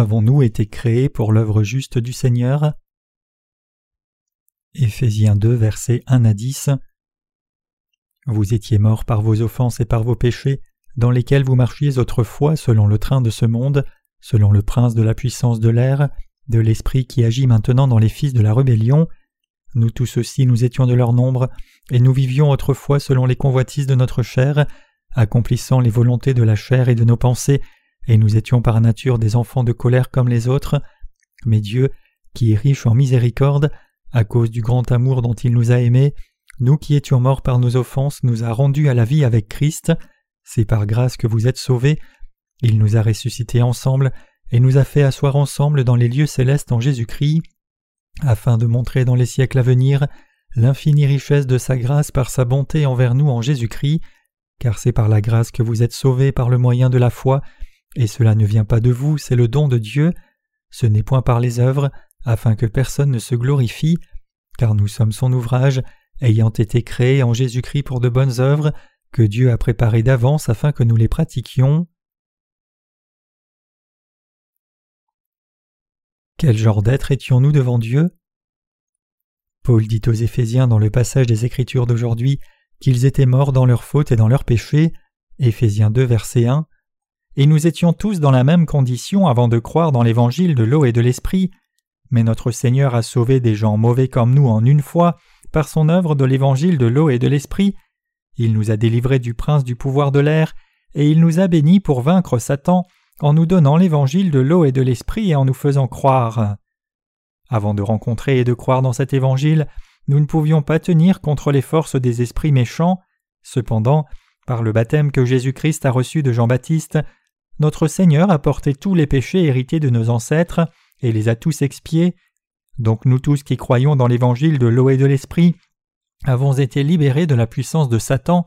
avons-nous été créés pour l'œuvre juste du Seigneur? Éphésiens 2, versets 1 à 10 Vous étiez morts par vos offenses et par vos péchés, dans lesquels vous marchiez autrefois selon le train de ce monde, selon le prince de la puissance de l'air, de l'esprit qui agit maintenant dans les fils de la rébellion. Nous tous aussi nous étions de leur nombre, et nous vivions autrefois selon les convoitises de notre chair, accomplissant les volontés de la chair et de nos pensées, et nous étions par nature des enfants de colère comme les autres. Mais Dieu, qui est riche en miséricorde, à cause du grand amour dont il nous a aimés, nous qui étions morts par nos offenses, nous a rendus à la vie avec Christ. C'est par grâce que vous êtes sauvés. Il nous a ressuscités ensemble et nous a fait asseoir ensemble dans les lieux célestes en Jésus-Christ, afin de montrer dans les siècles à venir l'infinie richesse de sa grâce par sa bonté envers nous en Jésus-Christ, car c'est par la grâce que vous êtes sauvés par le moyen de la foi, et cela ne vient pas de vous, c'est le don de Dieu. Ce n'est point par les œuvres, afin que personne ne se glorifie, car nous sommes son ouvrage, ayant été créés en Jésus-Christ pour de bonnes œuvres, que Dieu a préparées d'avance afin que nous les pratiquions. Quel genre d'être étions-nous devant Dieu? Paul dit aux Éphésiens dans le passage des Écritures d'aujourd'hui qu'ils étaient morts dans leurs fautes et dans leurs péchés. Éphésiens 2, verset 1. Et nous étions tous dans la même condition avant de croire dans l'évangile de l'eau et de l'esprit. Mais notre Seigneur a sauvé des gens mauvais comme nous en une fois par son œuvre de l'évangile de l'eau et de l'esprit. Il nous a délivrés du prince du pouvoir de l'air, et il nous a bénis pour vaincre Satan en nous donnant l'évangile de l'eau et de l'esprit et en nous faisant croire. Avant de rencontrer et de croire dans cet évangile, nous ne pouvions pas tenir contre les forces des esprits méchants. Cependant, par le baptême que Jésus-Christ a reçu de Jean-Baptiste, notre Seigneur a porté tous les péchés hérités de nos ancêtres et les a tous expiés. Donc nous tous qui croyons dans l'évangile de l'eau et de l'esprit avons été libérés de la puissance de Satan.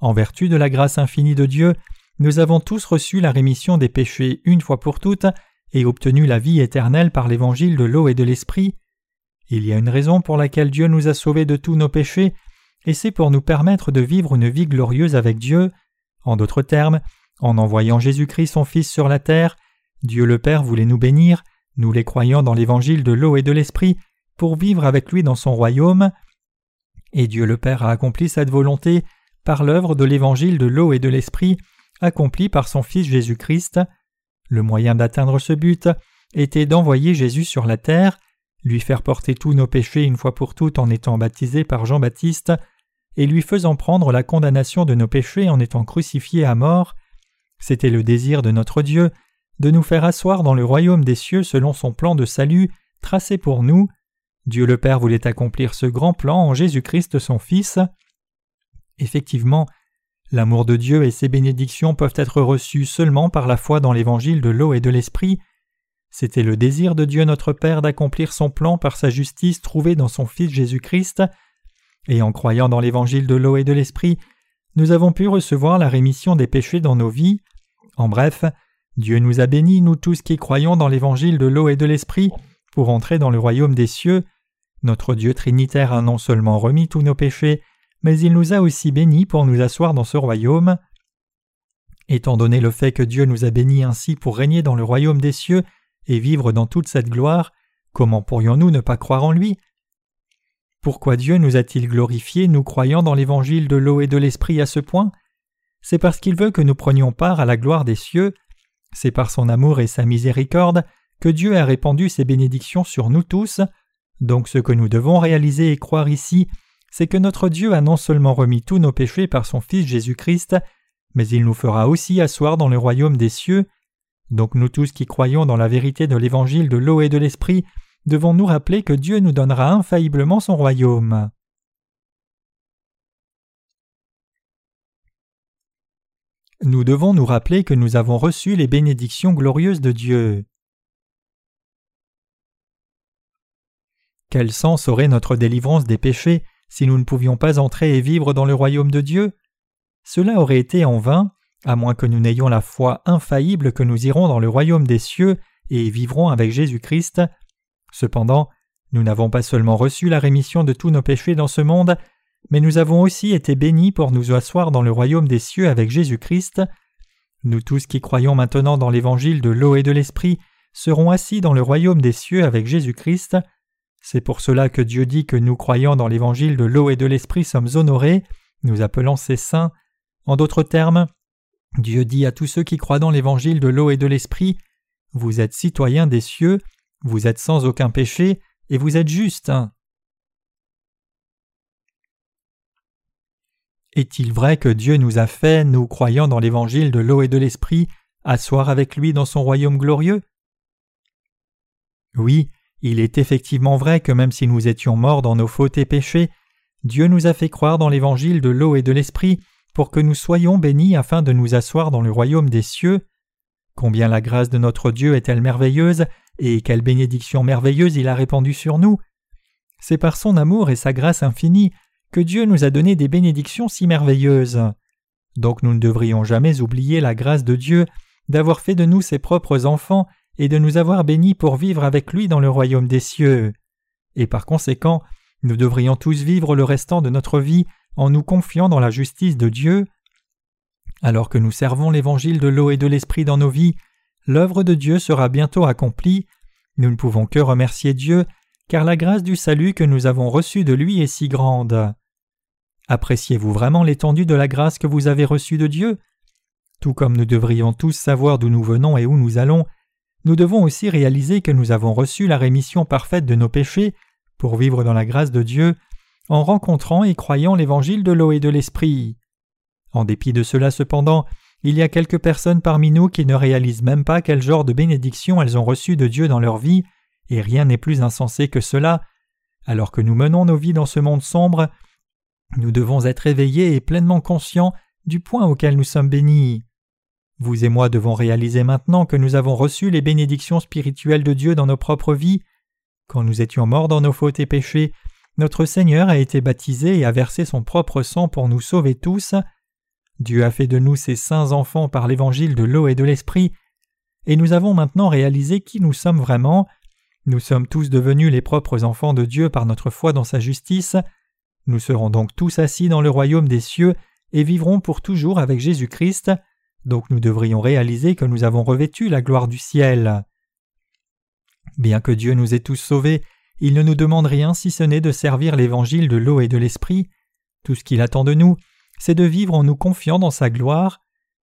En vertu de la grâce infinie de Dieu, nous avons tous reçu la rémission des péchés une fois pour toutes et obtenu la vie éternelle par l'évangile de l'eau et de l'esprit. Il y a une raison pour laquelle Dieu nous a sauvés de tous nos péchés, et c'est pour nous permettre de vivre une vie glorieuse avec Dieu. En d'autres termes, en envoyant Jésus-Christ son Fils sur la terre, Dieu le Père voulait nous bénir, nous les croyants dans l'évangile de l'eau et de l'esprit, pour vivre avec lui dans son royaume. Et Dieu le Père a accompli cette volonté par l'œuvre de l'évangile de l'eau et de l'esprit, accomplie par son Fils Jésus-Christ. Le moyen d'atteindre ce but était d'envoyer Jésus sur la terre, lui faire porter tous nos péchés une fois pour toutes en étant baptisé par Jean-Baptiste, et lui faisant prendre la condamnation de nos péchés en étant crucifié à mort. C'était le désir de notre Dieu de nous faire asseoir dans le royaume des cieux selon son plan de salut tracé pour nous. Dieu le Père voulait accomplir ce grand plan en Jésus-Christ son Fils. Effectivement, l'amour de Dieu et ses bénédictions peuvent être reçues seulement par la foi dans l'évangile de l'eau et de l'esprit. C'était le désir de Dieu notre Père d'accomplir son plan par sa justice trouvée dans son Fils Jésus-Christ, et en croyant dans l'évangile de l'eau et de l'esprit, nous avons pu recevoir la rémission des péchés dans nos vies. En bref, Dieu nous a bénis, nous tous qui croyons dans l'évangile de l'eau et de l'esprit, pour entrer dans le royaume des cieux. Notre Dieu Trinitaire a non seulement remis tous nos péchés, mais il nous a aussi bénis pour nous asseoir dans ce royaume. Étant donné le fait que Dieu nous a bénis ainsi pour régner dans le royaume des cieux et vivre dans toute cette gloire, comment pourrions-nous ne pas croire en lui? Pourquoi Dieu nous a-t-il glorifiés, nous croyant dans l'évangile de l'eau et de l'esprit à ce point? C'est parce qu'il veut que nous prenions part à la gloire des cieux, c'est par son amour et sa miséricorde que Dieu a répandu ses bénédictions sur nous tous. Donc ce que nous devons réaliser et croire ici, c'est que notre Dieu a non seulement remis tous nos péchés par son Fils Jésus-Christ, mais il nous fera aussi asseoir dans le royaume des cieux. Donc nous tous qui croyons dans la vérité de l'évangile de l'eau et de l'esprit, devons nous rappeler que Dieu nous donnera infailliblement son royaume. Nous devons nous rappeler que nous avons reçu les bénédictions glorieuses de Dieu. Quel sens aurait notre délivrance des péchés si nous ne pouvions pas entrer et vivre dans le royaume de Dieu? Cela aurait été en vain, à moins que nous n'ayons la foi infaillible que nous irons dans le royaume des cieux et vivrons avec Jésus-Christ. Cependant, nous n'avons pas seulement reçu la rémission de tous nos péchés dans ce monde, mais nous avons aussi été bénis pour nous asseoir dans le royaume des cieux avec Jésus-Christ. Nous tous qui croyons maintenant dans l'évangile de l'eau et de l'esprit seront assis dans le royaume des cieux avec Jésus-Christ. C'est pour cela que Dieu dit que nous croyant dans l'évangile de l'eau et de l'esprit sommes honorés, nous appelons ces saints. En d'autres termes, Dieu dit à tous ceux qui croient dans l'évangile de l'eau et de l'esprit Vous êtes citoyens des cieux, vous êtes sans aucun péché, et vous êtes justes. Est-il vrai que Dieu nous a fait, nous croyant dans l'évangile de l'eau et de l'esprit, asseoir avec lui dans son royaume glorieux? Oui, il est effectivement vrai que même si nous étions morts dans nos fautes et péchés, Dieu nous a fait croire dans l'évangile de l'eau et de l'esprit pour que nous soyons bénis afin de nous asseoir dans le royaume des cieux. Combien la grâce de notre Dieu est-elle merveilleuse, et quelle bénédiction merveilleuse il a répandue sur nous. C'est par son amour et sa grâce infinie que Dieu nous a donné des bénédictions si merveilleuses. Donc nous ne devrions jamais oublier la grâce de Dieu d'avoir fait de nous ses propres enfants et de nous avoir bénis pour vivre avec lui dans le royaume des cieux. Et par conséquent, nous devrions tous vivre le restant de notre vie en nous confiant dans la justice de Dieu. Alors que nous servons l'évangile de l'eau et de l'esprit dans nos vies, l'œuvre de Dieu sera bientôt accomplie. Nous ne pouvons que remercier Dieu, car la grâce du salut que nous avons reçue de lui est si grande. Appréciez-vous vraiment l'étendue de la grâce que vous avez reçue de Dieu? Tout comme nous devrions tous savoir d'où nous venons et où nous allons, nous devons aussi réaliser que nous avons reçu la rémission parfaite de nos péchés pour vivre dans la grâce de Dieu en rencontrant et croyant l'évangile de l'eau et de l'esprit. En dépit de cela cependant, il y a quelques personnes parmi nous qui ne réalisent même pas quel genre de bénédiction elles ont reçu de Dieu dans leur vie, et rien n'est plus insensé que cela. Alors que nous menons nos vies dans ce monde sombre, nous devons être éveillés et pleinement conscients du point auquel nous sommes bénis. Vous et moi devons réaliser maintenant que nous avons reçu les bénédictions spirituelles de Dieu dans nos propres vies. Quand nous étions morts dans nos fautes et péchés, notre Seigneur a été baptisé et a versé son propre sang pour nous sauver tous. Dieu a fait de nous ses saints enfants par l'évangile de l'eau et de l'esprit, et nous avons maintenant réalisé qui nous sommes vraiment. Nous sommes tous devenus les propres enfants de Dieu par notre foi dans sa justice. Nous serons donc tous assis dans le royaume des cieux et vivrons pour toujours avec Jésus-Christ, donc nous devrions réaliser que nous avons revêtu la gloire du ciel. Bien que Dieu nous ait tous sauvés il ne nous demande rien si ce n'est de servir l'évangile de l'eau et de l'esprit. Tout ce qu'il attend de nous, c'est de vivre en nous confiant dans sa gloire.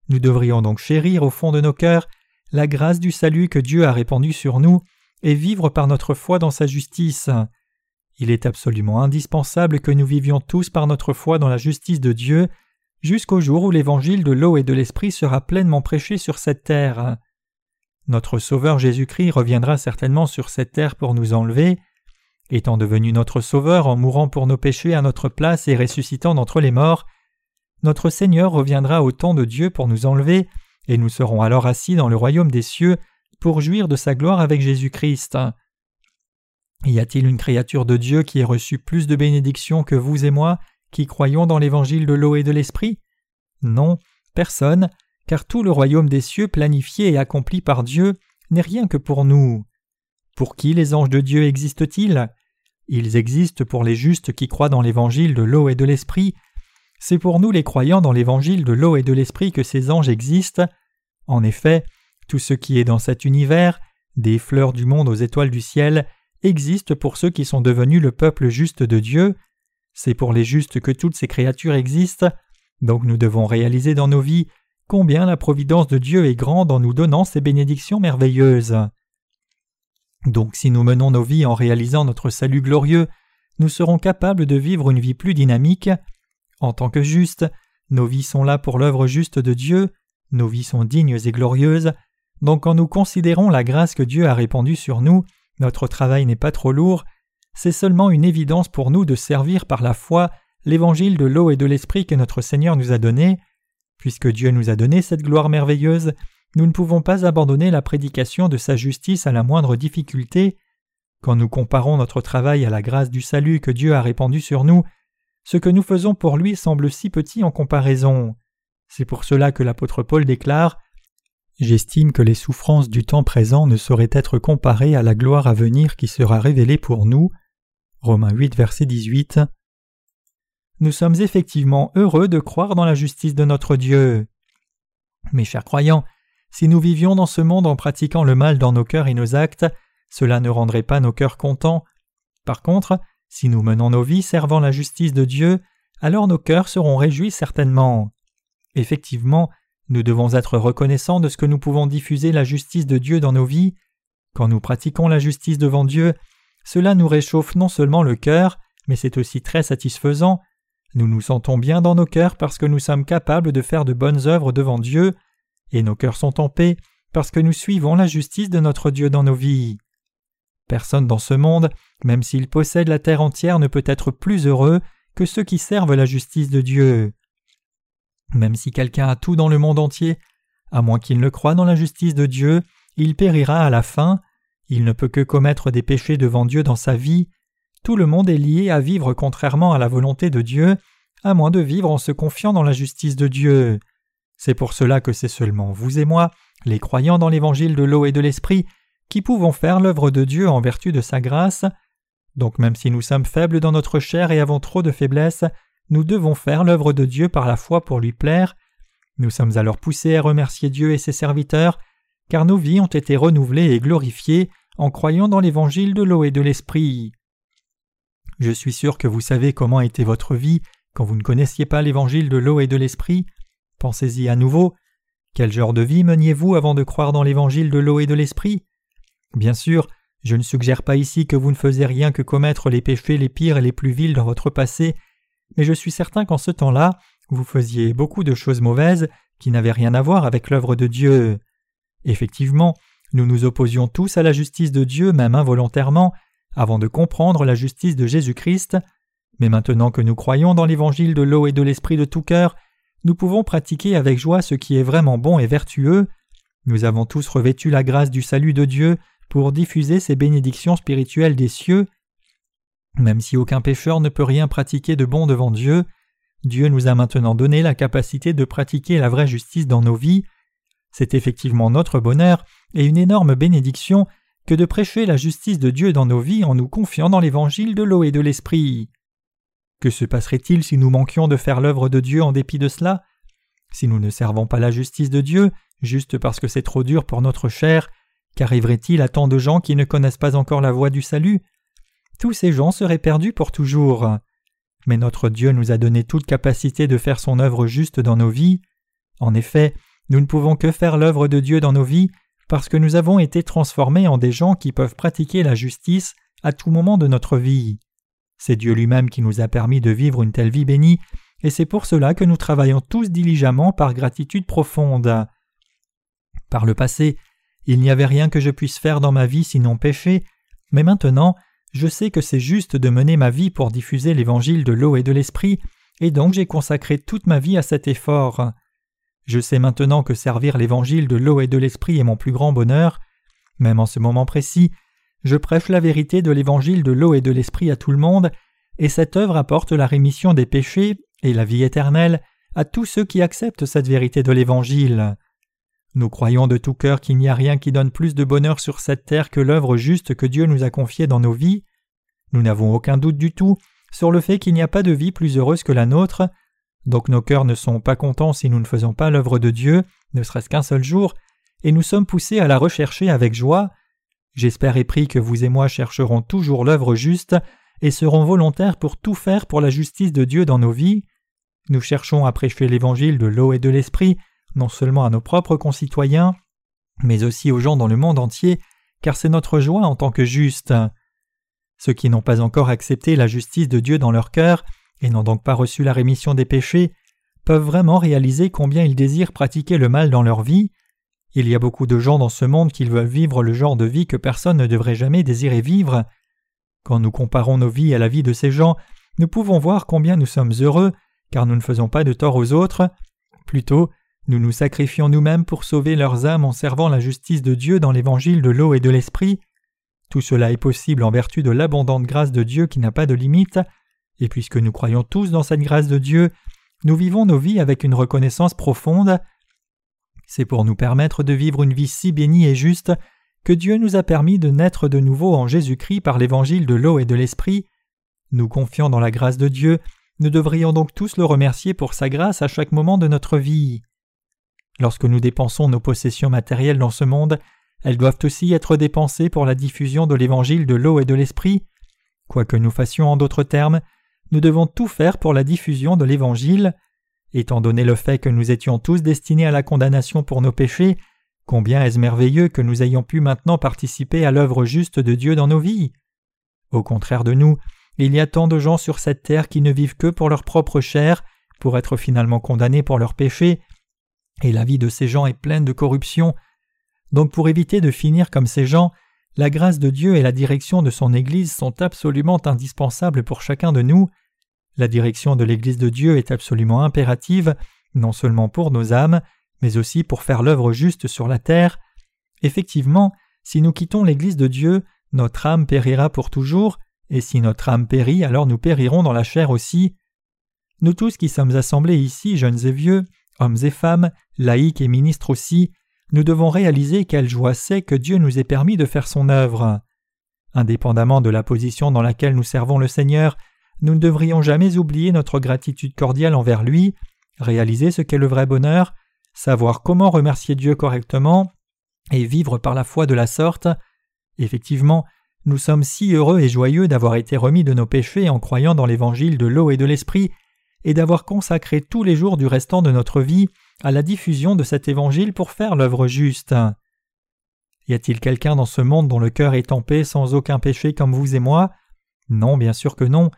Nous devrions donc chérir au fond de nos cœurs la grâce du salut que Dieu a répandue sur nous et vivre par notre foi dans sa justice. Il est absolument indispensable que nous vivions tous par notre foi dans la justice de Dieu jusqu'au jour où l'évangile de l'eau et de l'esprit sera pleinement prêché sur cette terre. Notre Sauveur Jésus-Christ reviendra certainement sur cette terre pour nous enlever. Étant devenu notre Sauveur en mourant pour nos péchés à notre place et ressuscitant d'entre les morts, notre Seigneur reviendra au temps de Dieu pour nous enlever, et nous serons alors assis dans le royaume des cieux pour jouir de sa gloire avec Jésus-Christ. Y a-t-il une créature de Dieu qui ait reçu plus de bénédictions que vous et moi, qui croyons dans l'évangile de l'eau et de l'esprit? Non, personne, car tout le royaume des cieux planifié et accompli par Dieu n'est rien que pour nous. Pour qui les anges de Dieu existent-ils? Ils existent pour les justes qui croient dans l'évangile de l'eau et de l'esprit. C'est pour nous les croyants dans l'évangile de l'eau et de l'esprit que ces anges existent. En effet, tout ce qui est dans cet univers, des fleurs du monde aux étoiles du ciel, existe pour ceux qui sont devenus le peuple juste de Dieu. C'est pour les justes que toutes ces créatures existent, donc nous devons réaliser dans nos vies combien la providence de Dieu est grande en nous donnant ces bénédictions merveilleuses. Donc si nous menons nos vies en réalisant notre salut glorieux, nous serons capables de vivre une vie plus dynamique. En tant que justes, nos vies sont là pour l'œuvre juste de Dieu, nos vies sont dignes et glorieuses, donc quand nous considérons la grâce que Dieu a répandue sur nous, notre travail n'est pas trop lourd, c'est seulement une évidence pour nous de servir par la foi l'évangile de l'eau et de l'esprit que notre Seigneur nous a donné. Puisque Dieu nous a donné cette gloire merveilleuse, nous ne pouvons pas abandonner la prédication de sa justice à la moindre difficulté. Quand nous comparons notre travail à la grâce du salut que Dieu a répandu sur nous, ce que nous faisons pour lui semble si petit en comparaison. C'est pour cela que l'apôtre Paul déclare J'estime que les souffrances du temps présent ne sauraient être comparées à la gloire à venir qui sera révélée pour nous. Romains 8, verset 18. Nous sommes effectivement heureux de croire dans la justice de notre Dieu. Mes chers croyants, si nous vivions dans ce monde en pratiquant le mal dans nos cœurs et nos actes, cela ne rendrait pas nos cœurs contents. Par contre, si nous menons nos vies servant la justice de Dieu, alors nos cœurs seront réjouis certainement. Effectivement, nous devons être reconnaissants de ce que nous pouvons diffuser la justice de Dieu dans nos vies. Quand nous pratiquons la justice devant Dieu, cela nous réchauffe non seulement le cœur, mais c'est aussi très satisfaisant. Nous nous sentons bien dans nos cœurs parce que nous sommes capables de faire de bonnes œuvres devant Dieu, et nos cœurs sont en paix parce que nous suivons la justice de notre Dieu dans nos vies. Personne dans ce monde, même s'il possède la terre entière, ne peut être plus heureux que ceux qui servent la justice de Dieu. Même si quelqu'un a tout dans le monde entier, à moins qu'il ne croie dans la justice de Dieu, il périra à la fin, il ne peut que commettre des péchés devant Dieu dans sa vie, tout le monde est lié à vivre contrairement à la volonté de Dieu, à moins de vivre en se confiant dans la justice de Dieu. C'est pour cela que c'est seulement vous et moi, les croyants dans l'évangile de l'eau et de l'esprit, qui pouvons faire l'œuvre de Dieu en vertu de sa grâce. Donc même si nous sommes faibles dans notre chair et avons trop de faiblesses, nous devons faire l'œuvre de Dieu par la foi pour lui plaire. Nous sommes alors poussés à remercier Dieu et ses serviteurs, car nos vies ont été renouvelées et glorifiées en croyant dans l'évangile de l'eau et de l'esprit. Je suis sûr que vous savez comment était votre vie quand vous ne connaissiez pas l'évangile de l'eau et de l'esprit. Pensez-y à nouveau. Quel genre de vie meniez-vous avant de croire dans l'évangile de l'eau et de l'esprit? Bien sûr, je ne suggère pas ici que vous ne faisiez rien que commettre les péchés les pires et les plus vils dans votre passé, mais je suis certain qu'en ce temps-là, vous faisiez beaucoup de choses mauvaises qui n'avaient rien à voir avec l'œuvre de Dieu. Effectivement, nous nous opposions tous à la justice de Dieu, même involontairement, avant de comprendre la justice de Jésus-Christ, mais maintenant que nous croyons dans l'évangile de l'eau et de l'esprit de tout cœur, nous pouvons pratiquer avec joie ce qui est vraiment bon et vertueux. Nous avons tous revêtu la grâce du salut de Dieu pour diffuser ces bénédictions spirituelles des cieux. Même si aucun pécheur ne peut rien pratiquer de bon devant Dieu, Dieu nous a maintenant donné la capacité de pratiquer la vraie justice dans nos vies. C'est effectivement notre bonheur et une énorme bénédiction que de prêcher la justice de Dieu dans nos vies en nous confiant dans l'évangile de l'eau et de l'esprit. Que se passerait-il si nous manquions de faire l'œuvre de Dieu en dépit de cela? Si nous ne servons pas la justice de Dieu, juste parce que c'est trop dur pour notre chair, qu'arriverait-il à tant de gens qui ne connaissent pas encore la voie du salut? Tous ces gens seraient perdus pour toujours. Mais notre Dieu nous a donné toute capacité de faire son œuvre juste dans nos vies. En effet, nous ne pouvons que faire l'œuvre de Dieu dans nos vies parce que nous avons été transformés en des gens qui peuvent pratiquer la justice à tout moment de notre vie. C'est Dieu lui-même qui nous a permis de vivre une telle vie bénie, et c'est pour cela que nous travaillons tous diligemment par gratitude profonde. Par le passé, il n'y avait rien que je puisse faire dans ma vie sinon pécher, mais maintenant je sais que c'est juste de mener ma vie pour diffuser l'évangile de l'eau et de l'esprit, et donc j'ai consacré toute ma vie à cet effort. Je sais maintenant que servir l'évangile de l'eau et de l'esprit est mon plus grand bonheur. Même en ce moment précis, je prêche la vérité de l'évangile de l'eau et de l'esprit à tout le monde, et cette œuvre apporte la rémission des péchés et la vie éternelle à tous ceux qui acceptent cette vérité de l'évangile. Nous croyons de tout cœur qu'il n'y a rien qui donne plus de bonheur sur cette terre que l'œuvre juste que Dieu nous a confiée dans nos vies. Nous n'avons aucun doute du tout sur le fait qu'il n'y a pas de vie plus heureuse que la nôtre, donc nos cœurs ne sont pas contents si nous ne faisons pas l'œuvre de Dieu, ne serait-ce qu'un seul jour, et nous sommes poussés à la rechercher avec joie. J'espère et prie que vous et moi chercherons toujours l'œuvre juste et serons volontaires pour tout faire pour la justice de Dieu dans nos vies. Nous cherchons à prêcher l'évangile de l'eau et de l'esprit non seulement à nos propres concitoyens, mais aussi aux gens dans le monde entier, car c'est notre joie en tant que justes. Ceux qui n'ont pas encore accepté la justice de Dieu dans leur cœur, et n'ont donc pas reçu la rémission des péchés, peuvent vraiment réaliser combien ils désirent pratiquer le mal dans leur vie. Il y a beaucoup de gens dans ce monde qui veulent vivre le genre de vie que personne ne devrait jamais désirer vivre. Quand nous comparons nos vies à la vie de ces gens, nous pouvons voir combien nous sommes heureux, car nous ne faisons pas de tort aux autres. Plutôt, nous nous sacrifions nous-mêmes pour sauver leurs âmes en servant la justice de Dieu dans l'évangile de l'eau et de l'esprit. Tout cela est possible en vertu de l'abondante grâce de Dieu qui n'a pas de limite, et puisque nous croyons tous dans cette grâce de Dieu, nous vivons nos vies avec une reconnaissance profonde. C'est pour nous permettre de vivre une vie si bénie et juste que Dieu nous a permis de naître de nouveau en Jésus-Christ par l'évangile de l'eau et de l'esprit. Nous confiant dans la grâce de Dieu, nous devrions donc tous le remercier pour sa grâce à chaque moment de notre vie. Lorsque nous dépensons nos possessions matérielles dans ce monde, elles doivent aussi être dépensées pour la diffusion de l'évangile de l'eau et de l'esprit. Quoi que nous fassions en d'autres termes, nous devons tout faire pour la diffusion de l'évangile. Étant donné le fait que nous étions tous destinés à la condamnation pour nos péchés, combien est-ce merveilleux que nous ayons pu maintenant participer à l'œuvre juste de Dieu dans nos vies. Au contraire de nous, il y a tant de gens sur cette terre qui ne vivent que pour leur propre chair, pour être finalement condamnés pour leurs péchés, et la vie de ces gens est pleine de corruption. Donc pour éviter de finir comme ces gens, la grâce de Dieu et la direction de son Église sont absolument indispensables pour chacun de nous. La direction de l'Église de Dieu est absolument impérative, non seulement pour nos âmes, mais aussi pour faire l'œuvre juste sur la terre. Effectivement, si nous quittons l'Église de Dieu, notre âme périra pour toujours, et si notre âme périt, alors nous périrons dans la chair aussi. Nous tous qui sommes assemblés ici, jeunes et vieux, hommes et femmes, laïcs et ministres aussi, nous devons réaliser quelle joie c'est que Dieu nous ait permis de faire son œuvre. Indépendamment de la position dans laquelle nous servons le Seigneur, nous ne devrions jamais oublier notre gratitude cordiale envers lui, réaliser ce qu'est le vrai bonheur, savoir comment remercier Dieu correctement, et vivre par la foi de la sorte. Effectivement, nous sommes si heureux et joyeux d'avoir été remis de nos péchés en croyant dans l'évangile de l'eau et de l'esprit, et d'avoir consacré tous les jours du restant de notre vie à la diffusion de cet évangile pour faire l'œuvre juste. Y a-t-il quelqu'un dans ce monde dont le cœur est en paix sans aucun péché comme vous et moi? Non, bien sûr que non.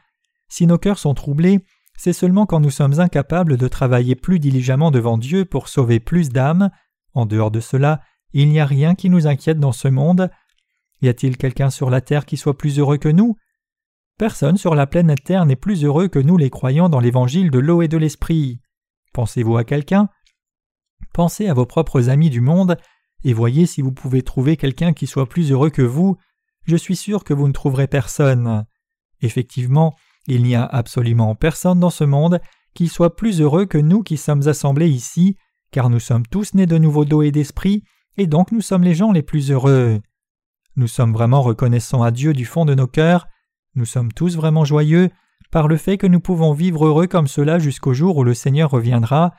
Si nos cœurs sont troublés, c'est seulement quand nous sommes incapables de travailler plus diligemment devant Dieu pour sauver plus d'âmes. En dehors de cela, il n'y a rien qui nous inquiète dans ce monde. Y a-t-il quelqu'un sur la terre qui soit plus heureux que nous? Personne sur la pleine terre n'est plus heureux que nous les croyants dans l'évangile de l'eau et de l'esprit. Pensez-vous à quelqu'un? Pensez à vos propres amis du monde et voyez si vous pouvez trouver quelqu'un qui soit plus heureux que vous. Je suis sûr que vous ne trouverez personne. Effectivement, il n'y a absolument personne dans ce monde qui soit plus heureux que nous qui sommes assemblés ici, car nous sommes tous nés de nouveau d'eau et d'esprit, et donc nous sommes les gens les plus heureux. Nous sommes vraiment reconnaissants à Dieu du fond de nos cœurs, nous sommes tous vraiment joyeux par le fait que nous pouvons vivre heureux comme cela jusqu'au jour où le Seigneur reviendra.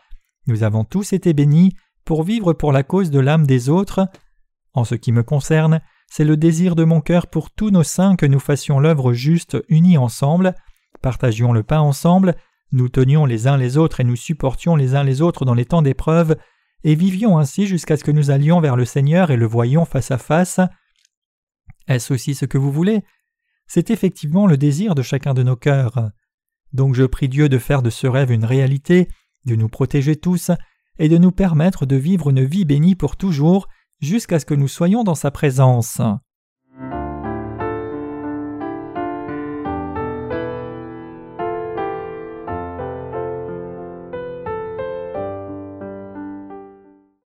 Nous avons tous été bénis pour vivre pour la cause de l'âme des autres. En ce qui me concerne, c'est le désir de mon cœur pour tous nos saints que nous fassions l'œuvre juste unis ensemble, partagions le pain ensemble, nous tenions les uns les autres et nous supportions les uns les autres dans les temps d'épreuve, et vivions ainsi jusqu'à ce que nous allions vers le Seigneur et le voyions face à face. Est-ce aussi ce que vous voulez? C'est effectivement le désir de chacun de nos cœurs. Donc je prie Dieu de faire de ce rêve une réalité, de nous protéger tous, et de nous permettre de vivre une vie bénie pour toujours, jusqu'à ce que nous soyons dans sa présence.